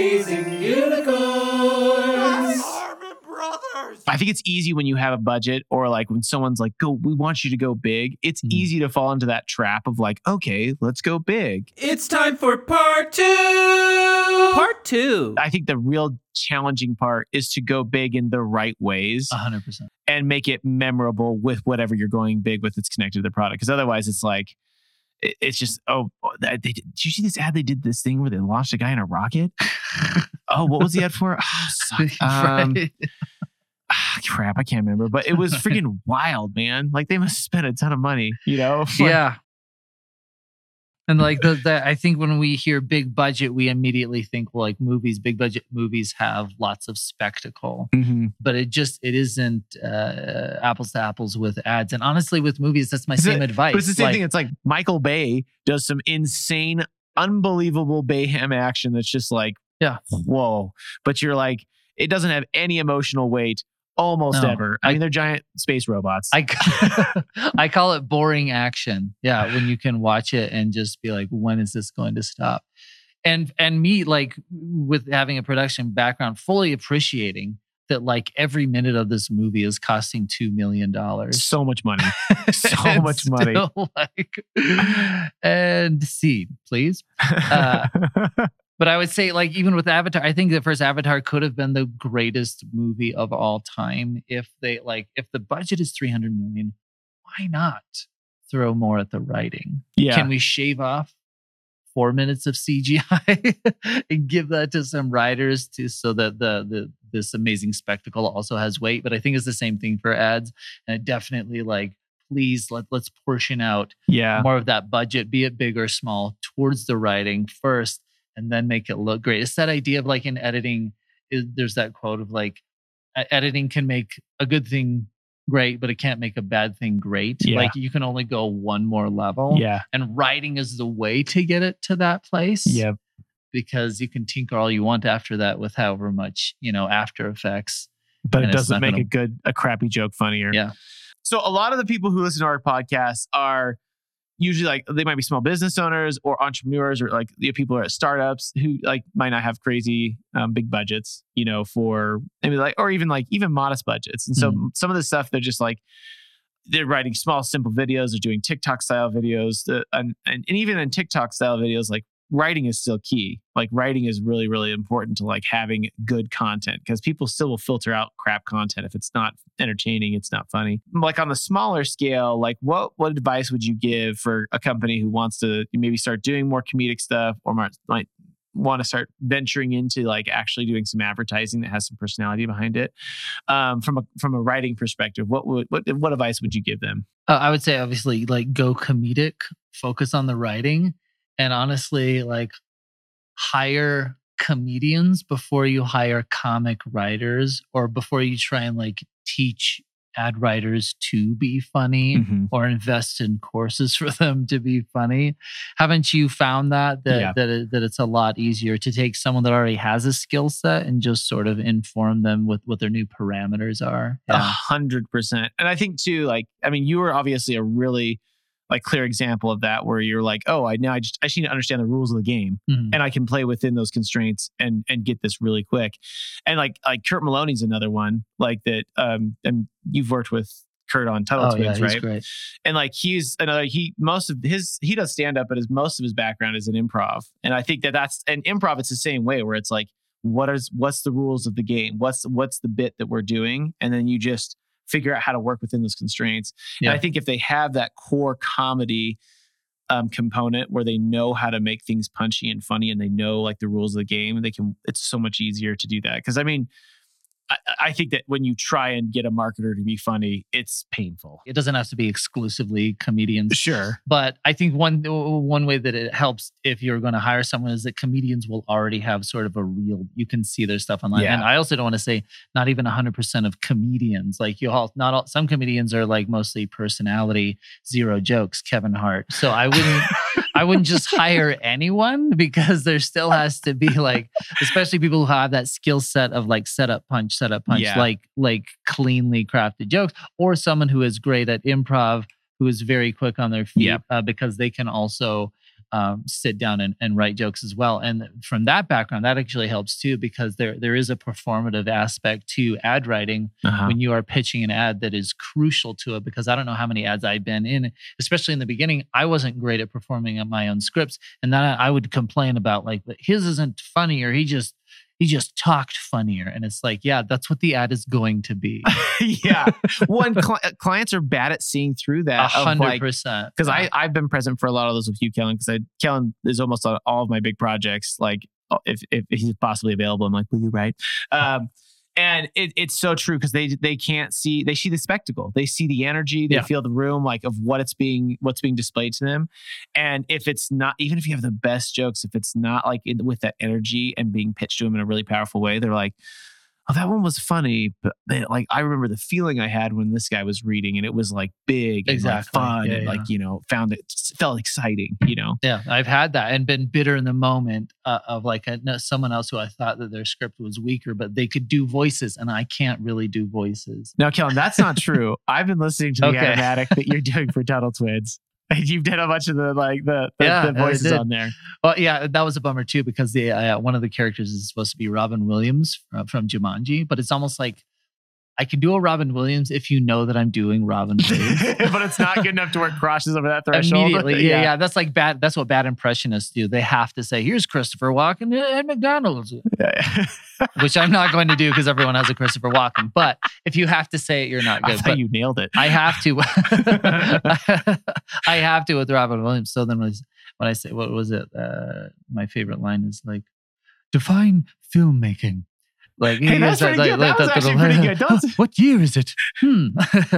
Raising unicorns. Harmon Brothers. I think it's easy when you have a budget or like when someone's like, go, we want you to go big. It's Mhm. easy to fall into that trap of like, okay, let's go big. It's time for part two. Part two. I think the real challenging part is to go big in the right ways hundred percent. and make it memorable with whatever you're going big with that's connected to the product. Because otherwise, it's like, it- it's just, oh, they did, you see this ad? They did this thing where they launched a guy in a rocket. oh, what was the ad for? Oh. Um, ah, crap, I can't remember, but it was freaking wild, man. Like they must spend a ton of money, you know? Yeah. And like the, the, I think when we hear big budget, we immediately think well, like movies, big budget movies have lots of spectacle, Mhm. but it just it isn't uh, apples to apples with ads. And honestly, with movies, that's my same it- advice. But it's the same Like, thing. It's like Michael Bay does some insane, unbelievable Bayhem action that's just like, Yeah. whoa. But you're like, it doesn't have any emotional weight almost No. ever. I, I- mean, they're giant space robots. I I call it boring action. Yeah, when you can watch it and just be like, when is this going to stop? And and me like with having a production background, fully appreciating that like every minute of this movie is costing two million dollars. so much money. so much money. Like, and see, please. Uh, But I would say, like, even with Avatar, I think the first Avatar could have been the greatest movie of all time if they like if the budget is 300 million, why not throw more at the writing? yeah. Can we shave off four minutes of CGI and give that to some writers to so that the the this amazing spectacle also has weight? But I think it's the same thing for ads, and it definitely like please let let's portion out yeah. more of that budget, be it big or small, towards the writing first, and then make it look great. It's that idea of like in editing, is, there's that quote of like, "E- editing can make a good thing great, but it can't make a bad thing great. Yeah. Like you can only go one more level. Yeah. And writing is the way to get it to that place. Yeah. Because you can tinker all you want after that with however much, you know, After Effects. But it doesn't make gonna- a good, a crappy joke funnier. Yeah. So a lot of the people who listen to our podcast are usually like they might be small business owners or entrepreneurs or like you know, people who are at startups who like might not have crazy um, big budgets, you know, for maybe like or even like even modest budgets. And so some of the stuff they're just like they're writing small simple videos, they're doing TikTok style videos, the, and, and and even in TikTok style videos, like writing is still key. Like writing is really really important to like having good content because people still will filter out crap content if it's not entertaining, it's not funny. Like on the smaller scale, like what what advice would you give for a company who wants to maybe start doing more comedic stuff or might, might want to start venturing into like actually doing some advertising that has some personality behind it? Um, from a from a writing perspective, what would what what advice would you give them? Uh, I would say obviously like go comedic, focus on the writing, and honestly like hire comedians before you hire comic writers or before you try and like teach ad writers to be funny Mm-hmm. or invest in courses for them to be funny. Haven't you found that that Yeah. that, it, that it's a lot easier to take someone that already has a skill set and just sort of inform them with what their new parameters are? A hundred percent. And I think too, like, I mean, you were obviously a really like clear example of that where you're like, oh, I now I just I just need to understand the rules of the game Mhm. and I can play within those constraints and and get this really quick. And like like Kurt Maloney's another one like that. Um, and you've worked with Kurt on Tuttle Oh yeah, Twins, he's right? great. and like he's another he most of his he does stand up but his most of his background is in improv and i think that that's and improv it's the same way where it's like what is what's the rules of the game what's what's the bit that we're doing and then you just figure out how to work within those constraints Yeah. and i think if they have that core comedy um, component where they know how to make things punchy and funny and they know like the rules of the game they can it's so much easier to do that because i mean I, I think that when you try and get a marketer to be funny it's painful It doesn't have to be exclusively comedians. sure But I think one one way that it helps if you're going to hire someone is that comedians will already have sort of a real. You can see their stuff online, Yeah. and I also don't want to say not even 100 percent of comedians. Like you all, not all. Some comedians are like mostly personality, zero jokes. Kevin Hart. So I wouldn't. I wouldn't just hire anyone because there still has to be like, especially people who have that skill set of like setup punch, setup punch, Yeah. like like cleanly crafted jokes, or someone who is great at improv, who is very quick on their feet Yep. uh, because they can also um, sit down and, and write jokes as well. And from that background, that actually helps too because there there is a performative aspect to ad writing Uh-huh. when you are pitching an ad that is crucial to it. Because I don't know how many ads I've been in, especially in the beginning, I wasn't great at performing on my own scripts, and then I would complain about like but his isn't funny or he just he just talked funnier, and it's like yeah, that's what the ad is going to be. yeah. One cli- clients are bad at seeing through that. of hundred like, percent. because I I've been present for a lot of those with you, Kellen. Because I Kellen is almost on all of my big projects. Like uh, if if he's possibly available, I'm like, will you write? Um, and it, it's so true because they they can't see they see the spectacle. They see the energy. They Yeah. feel the room like of what it's being what's being displayed to them. And if it's not even if you have the best jokes if it's not like in, with that energy and being pitched to them in a really powerful way they're like oh that one was funny but they, like i remember the feeling i had when this guy was reading and it was like big and like, Exactly. fun Yeah, and yeah. like you know found it felt exciting you know Yeah, I've had that and been bitter in the moment uh, of like a, someone else who I thought that their script was weaker, but they could do voices, and I can't really do voices. Now, Kellen, that's not true. I've been listening to the Okay. animatic that you're doing for Tuttle Twins. You've done a bunch of the like the, the, Yeah, the voices on there. Well, yeah, that was a bummer too because the uh, one of the characters is supposed to be Robin Williams from, from Jumanji, but it's almost like I can do a Robin Williams if you know that I'm doing Robin Williams. but it's not good enough to where it crosses over that threshold. Immediately, yeah, yeah, That's like bad. That's what bad impressionists do. They have to say, "Here's Christopher Walken at McDonald's," yeah. which I'm not going to do because everyone has a Christopher Walken. But if you have to say it, you're not good. But you nailed it. I have to. I have to with Robin Williams. So then was when I say what was it? Uh, my favorite line is like, define filmmaking. Like, Hey, he that's pretty good. That was actually pretty good. Don't- what year is it? Hmm.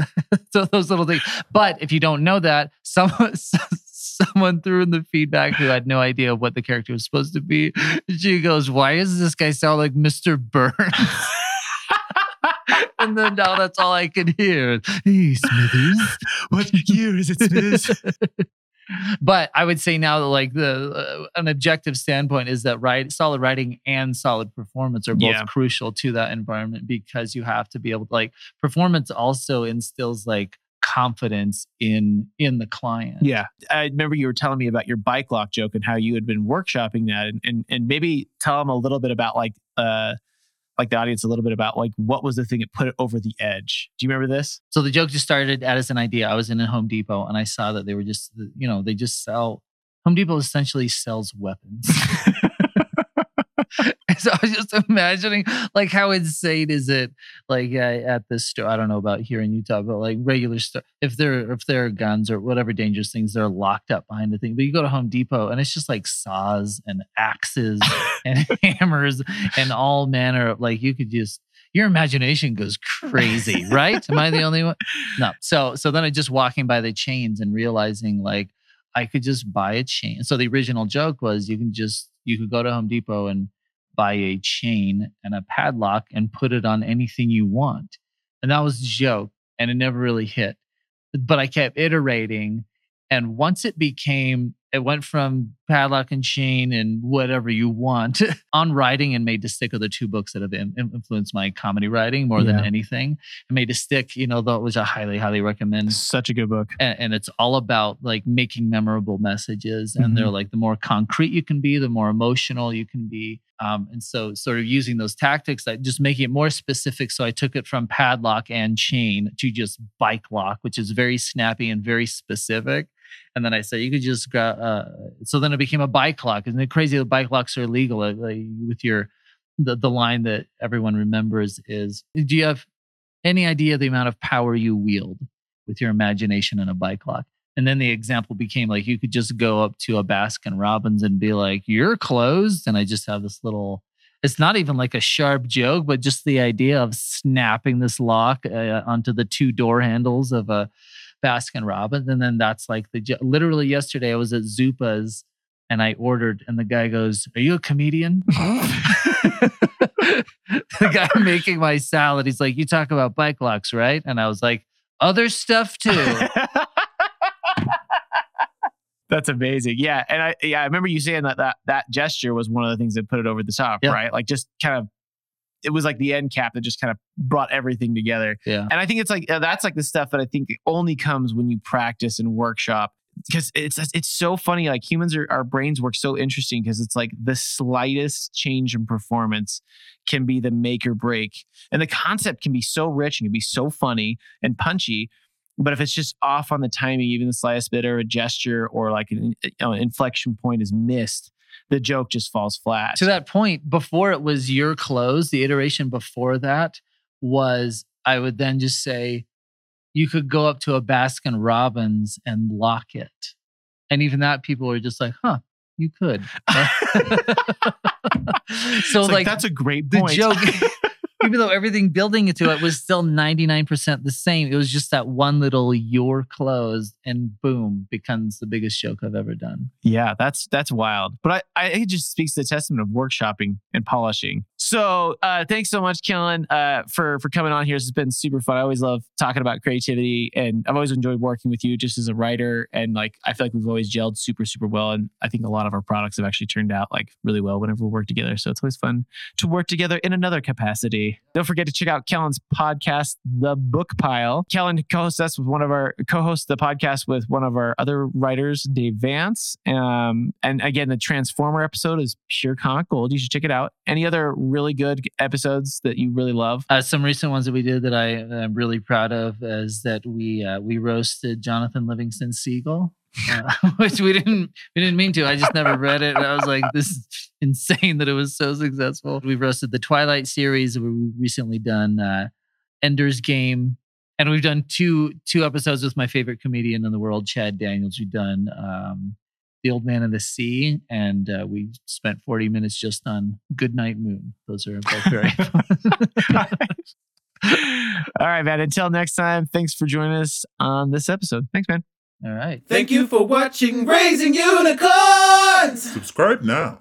so those little things. But if you don't know that, someone someone threw in the feedback who had no idea what the character was supposed to be. She goes, "Why does this guy sound like Mr. Burns?" and then now that's all I can hear. Hey, Smithers. what year is it, Smithers? But I would say now that like the uh, an objective standpoint is that right solid writing and solid performance are both Yeah. crucial to that environment because you have to be able to like performance also instills like confidence in in the client. yeah. I remember you were telling me about your bike lock joke and how you had been workshopping that and, and, and maybe tell them a little bit about like, uh, like the audience a little bit about like what was the thing that put it over the edge. Do you remember this? So the joke just started as an idea. I was in a Home Depot and I saw that they were just you know they just sell Home Depot essentially sells weapons. so I was just imagining, like, how insane is it? Like uh, at this store, I don't know about here in Utah, but like regular store, if there if there are guns or whatever dangerous things, they're locked up behind the thing. But you go to Home Depot and it's just like saws and axes and hammers and all manner of like you could just your imagination goes crazy, right? Am I the only one? No. So so then I just walking by the chains and realizing like I could just buy a chain. So the original joke was you can just you could go to Home Depot and buy a chain and a padlock and put it on anything you want. And that was the joke. And it never really hit. But I kept iterating. And once it became, it went from padlock and chain and whatever you want on writing and made to stick are the two books that have in- influenced my comedy writing more than anything. And made to stick, you know, that was I highly, highly recommend. Such a good book. and, and it's all about like making memorable messages and they're like the more concrete you can be the more emotional you can be. Um, and so sort of using those tactics that just making it more specific. So i took it from padlock and chain to just bike lock which is very snappy and very specific and then i said you could just grab uh, so then it became a bike lock isn't it crazy that bike locks are illegal like, with your the, the line that everyone remembers is do you have any idea the amount of power you wield with your imagination and a bike lock. And then the example became like you could just go up to a Baskin Robbins and be like, "You're closed," and I just have this little. It's not even like a sharp joke, but just the idea of snapping this lock uh, onto the two door handles of a Baskin Robbins, and then that's like the literally yesterday I was at Zupa's and I ordered, and the guy goes, "Are you a comedian?" the guy making my salad, he's like, "You talk about bike locks, right?" And I was like, "Other stuff too." That's amazing. Yeah, and I yeah I remember you saying that that that gesture was one of the things that put it over the top, Yeah. right? Like just kind of it was like the end cap that just kind of brought everything together. Yeah. And I think it's like uh, that's like the stuff that I think only comes when you practice and workshop. because it's it's so funny. Like humans are our brains work so interesting because it's like the slightest change in performance can be the make or break, and the concept can be so rich and can be so funny and punchy. But if it's just off on the timing, even the slightest bit or a gesture or like an, you know, an inflection point is missed, the joke just falls flat. to that point, before it was your clothes, the iteration before that was I would then just say, you could go up to a Baskin Robbins and lock it. And even that, people were just like, huh, you could. so, It's like, that's a great the point. joke, even though everything building into it was still 99% the same, it was just that one little you're closed and boom becomes the biggest joke I've ever done. Yeah, that's that's wild. But I, I it just speaks to the testament of workshopping and polishing. So uh thanks so much, Kellen, uh for for coming on here. This has been super fun. I always love talking about creativity and I've always enjoyed working with you just as a writer. And like I feel like we've always gelled super, super well. And I think a lot of our products have actually turned out like really well whenever we work together. So it's always fun to work together in another capacity. Don't forget to check out Kellen's podcast, The Book Pile. Kellen co-hosts us with one of our co-hosts the podcast with one of our other writers, Dave Vance. Um, and again, the Transformer episode is pure comic gold. You should check it out. Any other really good episodes that you really love? Uh, some recent ones that we did that I am really proud of is that we uh, we roasted Jonathan Livingston uh, which we didn't we didn't mean to. I just never read it. And I was like, this is insane that it was so successful. We've roasted the Twilight series. We've recently done uh, Ender's Game, and we've done two two episodes with my favorite comedian in the world, Chad Daniels. We've done. Um, the Old Man of the Sea, and uh, we spent 40 minutes just on Goodnight Moon. Those are both very fun. All right, man. Until next time, thanks for joining us on this episode. Thanks, man. All right. Thank you for watching Raising Unicorns! Subscribe now.